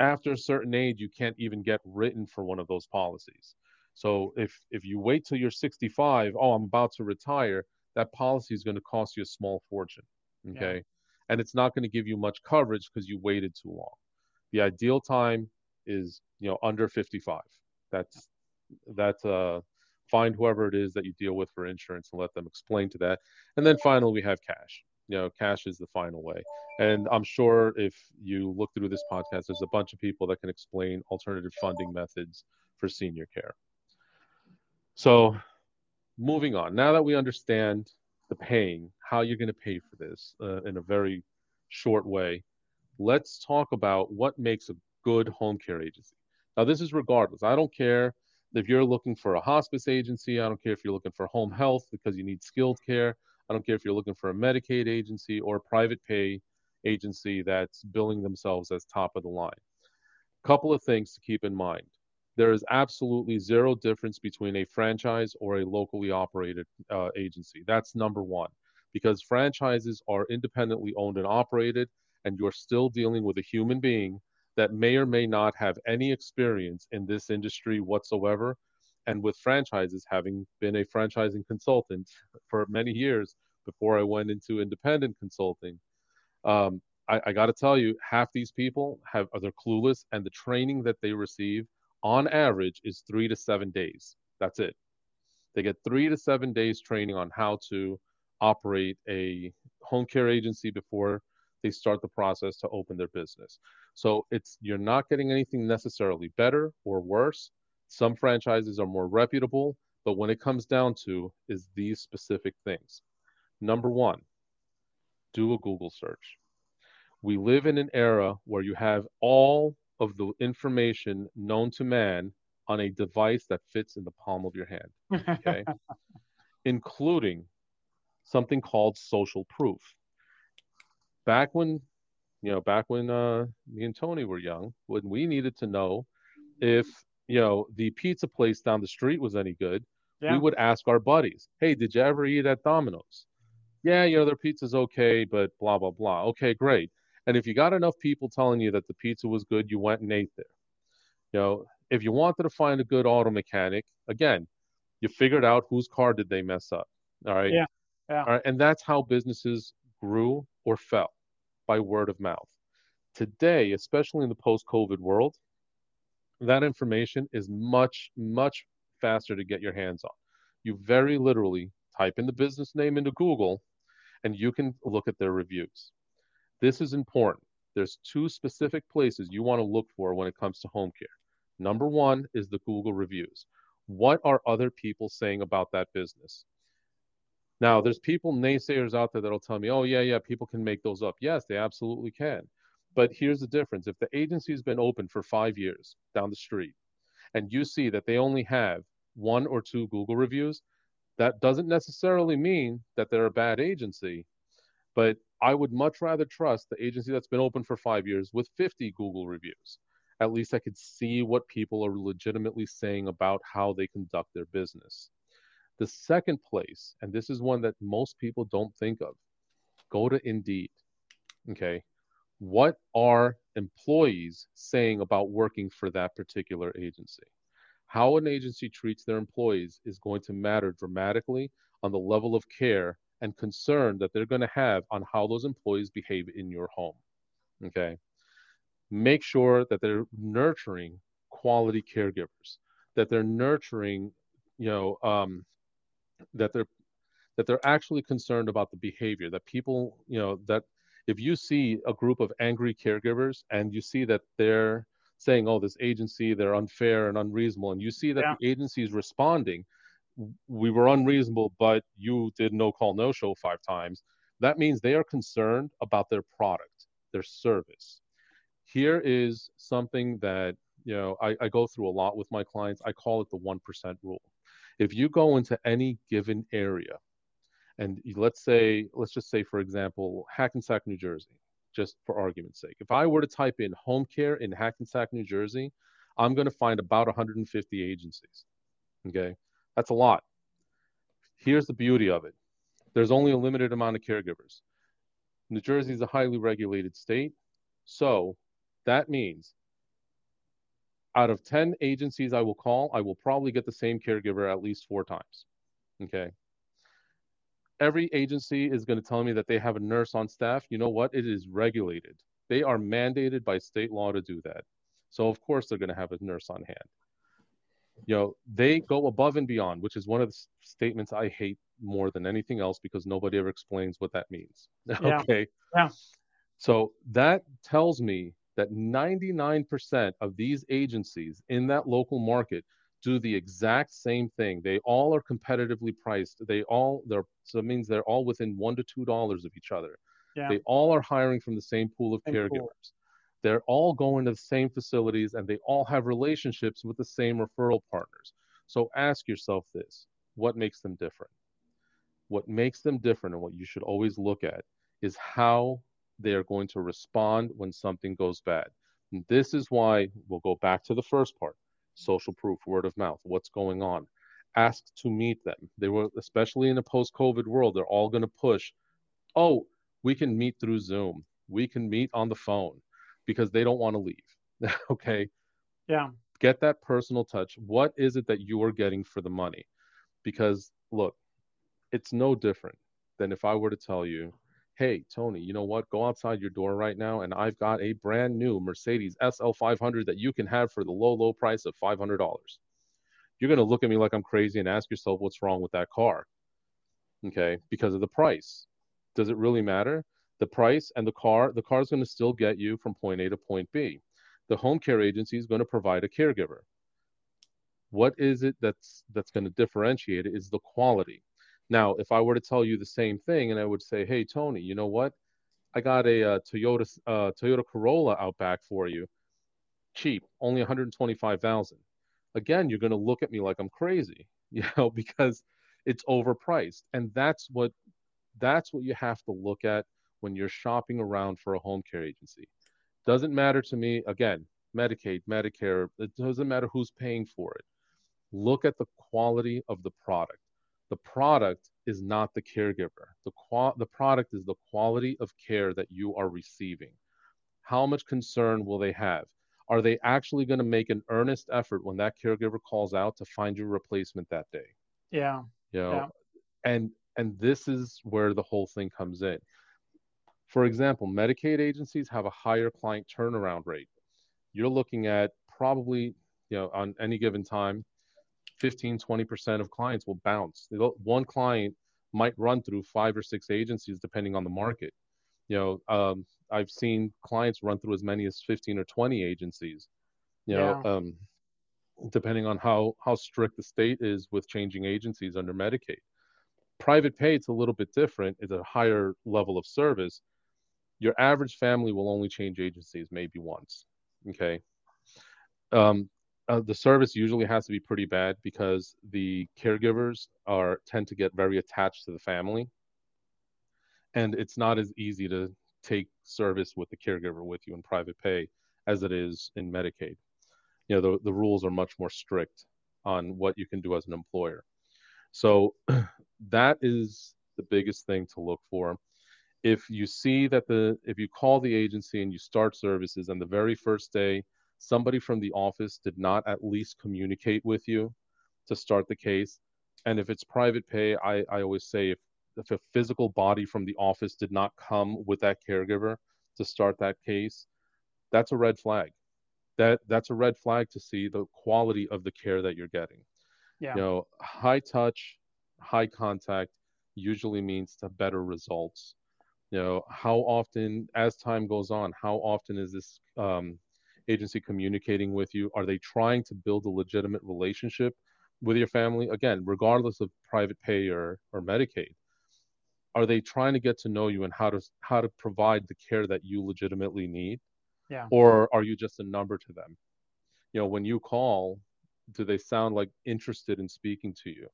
After a certain age, you can't even get written for one of those policies. So if if you wait till you're 65, oh, I'm about to retire, that policy is going to cost you a small fortune. Okay. Yeah. And it's not going to give you much coverage because you waited too long. The ideal time is, you know, under 55. That's that's uh find whoever it is that you deal with for insurance and let them explain to that. And then finally, we have cash. You know, cash is the final way. And I'm sure if you look through this podcast, there's a bunch of people that can explain alternative funding methods for senior care. So, moving on. Now that we understand the paying, how you're going to pay for this uh, in a very short way, let's talk about what makes a good home care agency. Now, this is regardless. I don't care if you're looking for a hospice agency, I don't care if you're looking for home health because you need skilled care. I don't care if you're looking for a Medicaid agency or a private pay agency that's billing themselves as top of the line. Couple of things to keep in mind. There is absolutely zero difference between a franchise or a locally operated uh, agency. That's number one, because franchises are independently owned and operated, and you're still dealing with a human being that may or may not have any experience in this industry whatsoever. and with franchises, having been a franchising consultant for many years before I went into independent consulting, um, I, I got to tell you, half these people have are they're clueless, and the training that they receive on average is three to seven days. That's it. They get three to seven days training on how to operate a home care agency before they start the process to open their business. So it's you're not getting anything necessarily better or worse. Some franchises are more reputable, but when it comes down to is these specific things. Number 1, do a Google search. We live in an era where you have all of the information known to man on a device that fits in the palm of your hand, okay? Including something called social proof. Back when, you know, back when uh, me and Tony were young, when we needed to know if, you know, the pizza place down the street was any good, yeah. we would ask our buddies, hey, did you ever eat at Domino's? Yeah, you know, their pizza's okay, but blah, blah, blah. Okay, great. And if you got enough people telling you that the pizza was good, you went and ate there. You know, if you wanted to find a good auto mechanic, again, you figured out whose car did they mess up. All right. Yeah. Yeah. All right. And that's how businesses grew or fell by word of mouth. Today, especially in the post COVID world, that information is much, much faster to get your hands on. You very literally type in the business name into Google and you can look at their reviews. This is important. There's two specific places you want to look for when it comes to home care. Number one is the Google reviews. What are other people saying about that business? Now, there's people, naysayers out there that'll tell me, oh, yeah, yeah, people can make those up. Yes, they absolutely can. But here's the difference if the agency's been open for five years down the street, and you see that they only have one or two Google reviews, that doesn't necessarily mean that they're a bad agency. But I would much rather trust the agency that's been open for five years with 50 Google reviews. At least I could see what people are legitimately saying about how they conduct their business. The second place, and this is one that most people don't think of, go to Indeed. Okay. What are employees saying about working for that particular agency? How an agency treats their employees is going to matter dramatically on the level of care and concern that they're going to have on how those employees behave in your home. Okay. Make sure that they're nurturing quality caregivers, that they're nurturing, you know, um, that they're that they're actually concerned about the behavior that people you know that if you see a group of angry caregivers and you see that they're saying oh this agency they're unfair and unreasonable and you see that yeah. the agency is responding we were unreasonable but you did no call no show five times that means they are concerned about their product their service. Here is something that you know I, I go through a lot with my clients. I call it the 1% rule if you go into any given area, and let's say, let's just say, for example, Hackensack, New Jersey, just for argument's sake. If I were to type in home care in Hackensack, New Jersey, I'm going to find about 150 agencies. Okay, that's a lot. Here's the beauty of it there's only a limited amount of caregivers. New Jersey is a highly regulated state. So that means out of 10 agencies I will call, I will probably get the same caregiver at least four times. Okay. Every agency is going to tell me that they have a nurse on staff. You know what? It is regulated. They are mandated by state law to do that. So, of course, they're going to have a nurse on hand. You know, they go above and beyond, which is one of the statements I hate more than anything else because nobody ever explains what that means. Yeah. okay. Yeah. So that tells me that 99% of these agencies in that local market do the exact same thing. They all are competitively priced. They all they're so it means they're all within one to two dollars of each other. Yeah. They all are hiring from the same pool of same caregivers. Pool. They're all going to the same facilities and they all have relationships with the same referral partners. So ask yourself this what makes them different? What makes them different and what you should always look at is how they are going to respond when something goes bad. And this is why we'll go back to the first part social proof, word of mouth, what's going on. Ask to meet them. They were, especially in a post COVID world, they're all going to push, oh, we can meet through Zoom, we can meet on the phone because they don't want to leave. okay. Yeah. get that personal touch. What is it that you are getting for the money? Because look, it's no different than if I were to tell you, hey, Tony, you know what? Go outside your door right now, and I've got a brand new Mercedes SL500 that you can have for the low, low price of $500. You're going to look at me like I'm crazy and ask yourself what's wrong with that car. Okay, because of the price. Does it really matter? The price and the car, the car is going to still get you from point A to point B. The home care agency is going to provide a caregiver. What is it that's that's going to differentiate it is the quality now, if I were to tell you the same thing and I would say, hey, Tony, you know what? I got a, uh, Toyota uh, Toyota Corolla out back for you, cheap, only 125,000. Again, you're going to look at me like I'm crazy, you know, because it's overpriced, and that's what that's what you have to look at when you're shopping around for a home care agency. Doesn't matter to me. Again, Medicaid, Medicare, it doesn't matter who's paying for it. Look at the quality of the product the product is not the caregiver. The, qual- the product is the quality of care that you are receiving. How much concern will they have? Are they actually going to make an earnest effort when that caregiver calls out to find you replacement that day? Yeah. You know, yeah. and and this is where the whole thing comes in. For example, Medicaid agencies have a higher client turnaround rate. You're looking at probably, you know, on any given time, 15, 20% of clients will bounce. One client might run through five or six agencies depending on the market. You know, um, I've seen clients run through as many as 15 or 20 agencies. You know, yeah. um, depending on how how strict the state is with changing agencies under Medicaid. Private pay, it's a little bit different. It's a higher level of service. Your average family will only change agencies maybe once. Okay. Um, uh, the service usually has to be pretty bad because the caregivers are tend to get very attached to the family. And it's not as easy to take service with the caregiver with you in private pay as it is in medicaid. You know the, the rules are much more strict on what you can do as an employer. So that is the biggest thing to look for. If you see that the if you call the agency and you start services and the very first day somebody from the office did not at least communicate with you to start the case. And if it's private pay, I, I always say if, if a physical body from the office did not come with that caregiver to start that case, that's a red flag. That that's a red flag to see the quality of the care that you're getting. Yeah. You know, high touch, high contact usually means to better results. You know, how often, as time goes on, how often is this um, agency communicating with you? Are they trying to build a legitimate relationship with your family? Again, regardless of private pay or, or Medicaid, are they trying to get to know you and how to how to provide the care that you legitimately need? Yeah. Or are you just a number to them? You know, when you call, do they sound like interested in speaking to you?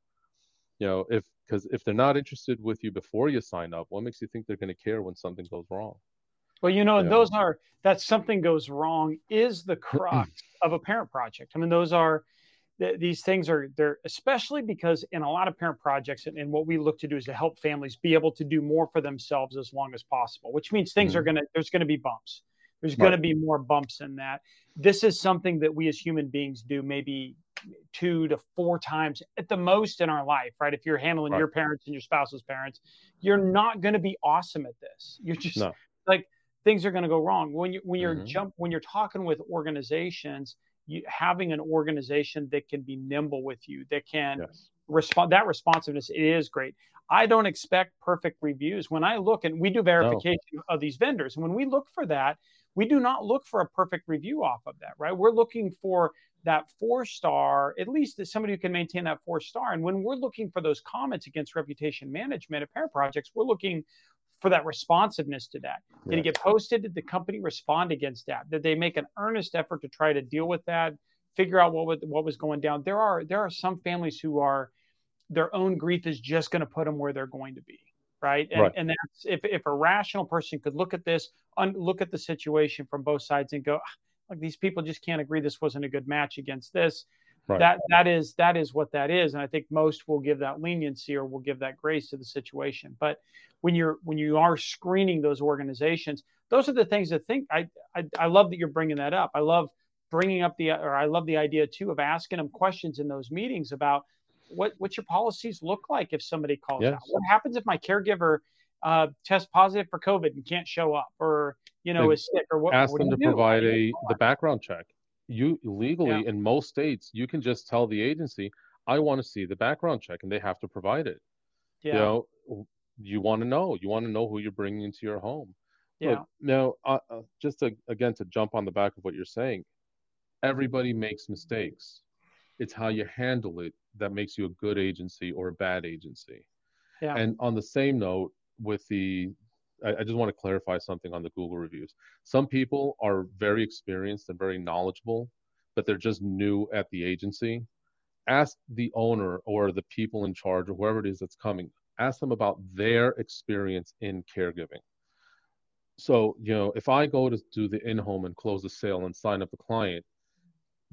You know, if because if they're not interested with you before you sign up, what makes you think they're going to care when something goes wrong? Well, you know, yeah. those are that something goes wrong is the crux of a parent project. I mean, those are th- these things are they're especially because in a lot of parent projects and, and, what we look to do is to help families be able to do more for themselves as long as possible, which means things mm-hmm. are gonna there's gonna be bumps. There's right. gonna be more bumps in that. This is something that we as human beings do maybe two to four times at the most in our life, right? If you're handling right. your parents and your spouse's parents, you're not going to be awesome at this. You're just no. like things are going to go wrong when you when you're mm-hmm. jump when you're talking with organizations you, having an organization that can be nimble with you that can yes. respond that responsiveness it is great i don't expect perfect reviews when i look and we do verification no. of these vendors and when we look for that we do not look for a perfect review off of that right we're looking for that four star at least as somebody who can maintain that four star and when we're looking for those comments against reputation management at parent projects we're looking for that responsiveness to that. Did it get posted? Did the company respond against that? Did they make an earnest effort to try to deal with that, figure out what was, what was going down? There are there are some families who are their own grief is just going to put them where they're going to be, right? And, right. and that's if if a rational person could look at this, un, look at the situation from both sides and go, ah, like these people just can't agree this wasn't a good match against this. Right. That that is that is what that is, and I think most will give that leniency or will give that grace to the situation. But when you're when you are screening those organizations, those are the things that think. I I, I love that you're bringing that up. I love bringing up the or I love the idea too of asking them questions in those meetings about what what your policies look like if somebody calls yes. out. What happens if my caregiver uh, tests positive for COVID and can't show up, or you know, is sick, or what? Ask what them to provide a the background check. You legally yeah. in most states, you can just tell the agency, "I want to see the background check," and they have to provide it. Yeah. You know, you want to know. You want to know who you're bringing into your home. Yeah. Look, now, uh, uh, just to, again to jump on the back of what you're saying, everybody makes mistakes. It's how you handle it that makes you a good agency or a bad agency. Yeah. And on the same note, with the, I, I just want to clarify something on the Google reviews. Some people are very experienced and very knowledgeable, but they're just new at the agency. Ask the owner or the people in charge or whoever it is that's coming. Ask them about their experience in caregiving. So, you know, if I go to do the in home and close the sale and sign up the client,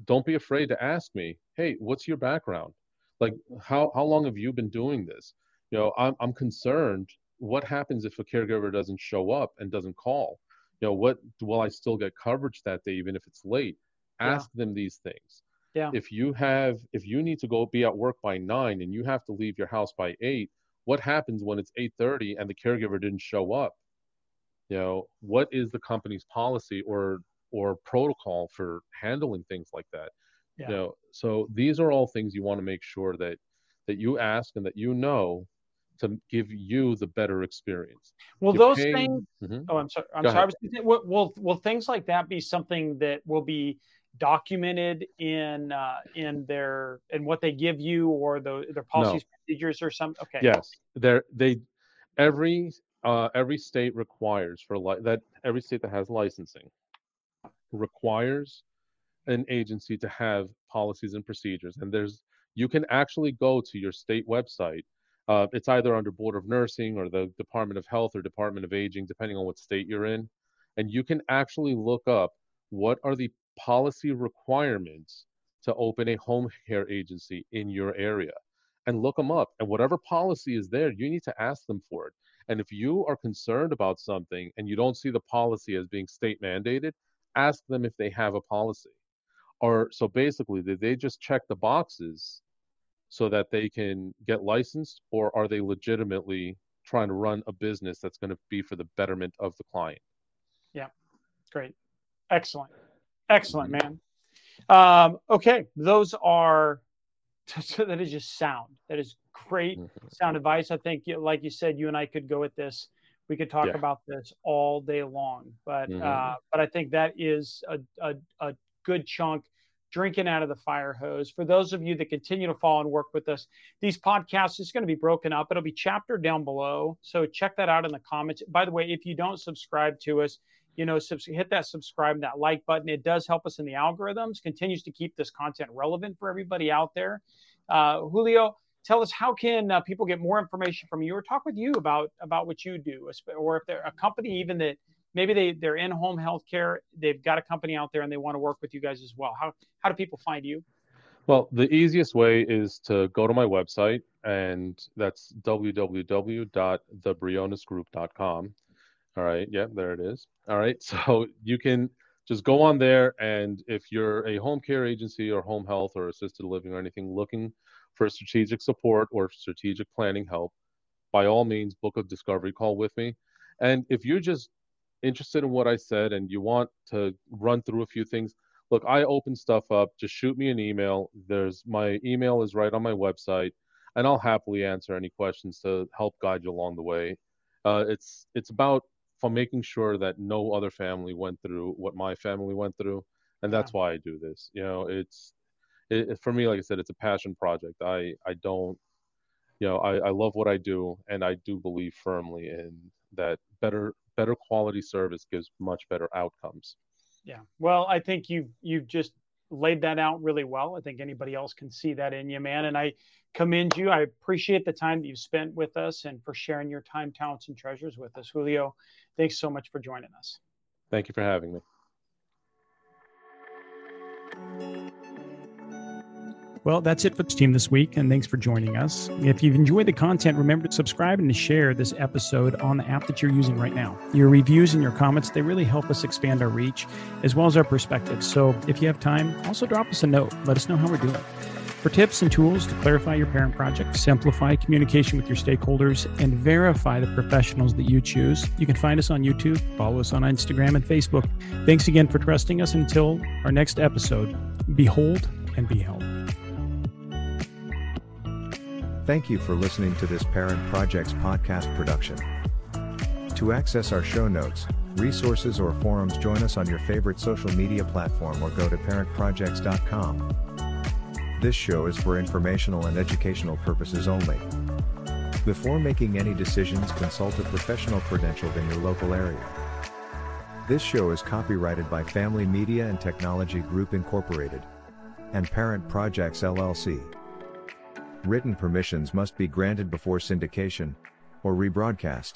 don't be afraid to ask me, hey, what's your background? Like, how, how long have you been doing this? You know, I'm, I'm concerned. What happens if a caregiver doesn't show up and doesn't call? You know, what will I still get coverage that day, even if it's late? Ask yeah. them these things. Yeah. If you have, if you need to go be at work by nine and you have to leave your house by eight, what happens when it's 8:30 and the caregiver didn't show up? You know, what is the company's policy or or protocol for handling things like that. Yeah. You know, so these are all things you want to make sure that that you ask and that you know to give you the better experience. Will those paying... things? Mm-hmm. Oh, I'm sorry. I'm Go sorry. will, will will things like that be something that will be documented in uh, in their in what they give you or the their policies no. procedures or some? Okay. Yes, they're they every uh, every state requires for li- that every state that has licensing requires an agency to have policies and procedures. And there's you can actually go to your state website. Uh, it's either under Board of Nursing or the Department of Health or Department of Aging, depending on what state you're in. And you can actually look up what are the policy requirements to open a home care agency in your area and look them up. And whatever policy is there, you need to ask them for it. And if you are concerned about something and you don't see the policy as being state mandated, ask them if they have a policy. Or so basically, did they just check the boxes so that they can get licensed, or are they legitimately trying to run a business that's going to be for the betterment of the client? Yeah, great, excellent, excellent, mm-hmm. man. Um, okay, those are that is just sound. That is great mm-hmm. sound advice. I think, like you said, you and I could go at this we could talk yeah. about this all day long, but mm-hmm. uh, but I think that is a, a, a good chunk drinking out of the fire hose. For those of you that continue to follow and work with us, these podcasts is going to be broken up. It'll be chapter down below. So check that out in the comments. By the way, if you don't subscribe to us, you know, sub- hit that subscribe, that like button. It does help us in the algorithms, continues to keep this content relevant for everybody out there. Uh, Julio, tell us how can uh, people get more information from you or talk with you about about what you do or if they're a company even that maybe they they're in home health care they've got a company out there and they want to work with you guys as well. How how do people find you? Well the easiest way is to go to my website and that's www.thebrionesgroup.com all right yeah there it is. All right so you can just go on there and if you're a home care agency or home health or assisted living or anything looking for strategic support or strategic planning help, by all means, book a discovery call with me. And if you're just interested in what I said and you want to run through a few things, look, I open stuff up. Just shoot me an email. There's my email is right on my website, and I'll happily answer any questions to help guide you along the way. Uh, it's it's about for making sure that no other family went through what my family went through, and that's yeah. why I do this. You know, it's it, for me, like I said, it's a passion project. I I don't, you know, I, I love what I do, and I do believe firmly in that better better quality service gives much better outcomes. Yeah. Well, I think you've you've just laid that out really well. I think anybody else can see that in you, man. And I commend you. I appreciate the time that you've spent with us and for sharing your time, talents, and treasures with us. Julio, thanks so much for joining us. Thank you for having me. Well, that's it for the team this week, and thanks for joining us. If you've enjoyed the content, remember to subscribe and to share this episode on the app that you're using right now. Your reviews and your comments, they really help us expand our reach as well as our perspective. So if you have time, also drop us a note. Let us know how we're doing. For tips and tools to clarify your parent project, simplify communication with your stakeholders, and verify the professionals that you choose, you can find us on YouTube, follow us on Instagram and Facebook. Thanks again for trusting us. Until our next episode, behold and be held. Thank you for listening to this Parent Projects podcast production. To access our show notes, resources, or forums, join us on your favorite social media platform or go to parentprojects.com. This show is for informational and educational purposes only. Before making any decisions, consult a professional credentialed in your local area. This show is copyrighted by Family Media and Technology Group Incorporated and Parent Projects LLC. Written permissions must be granted before syndication or rebroadcast.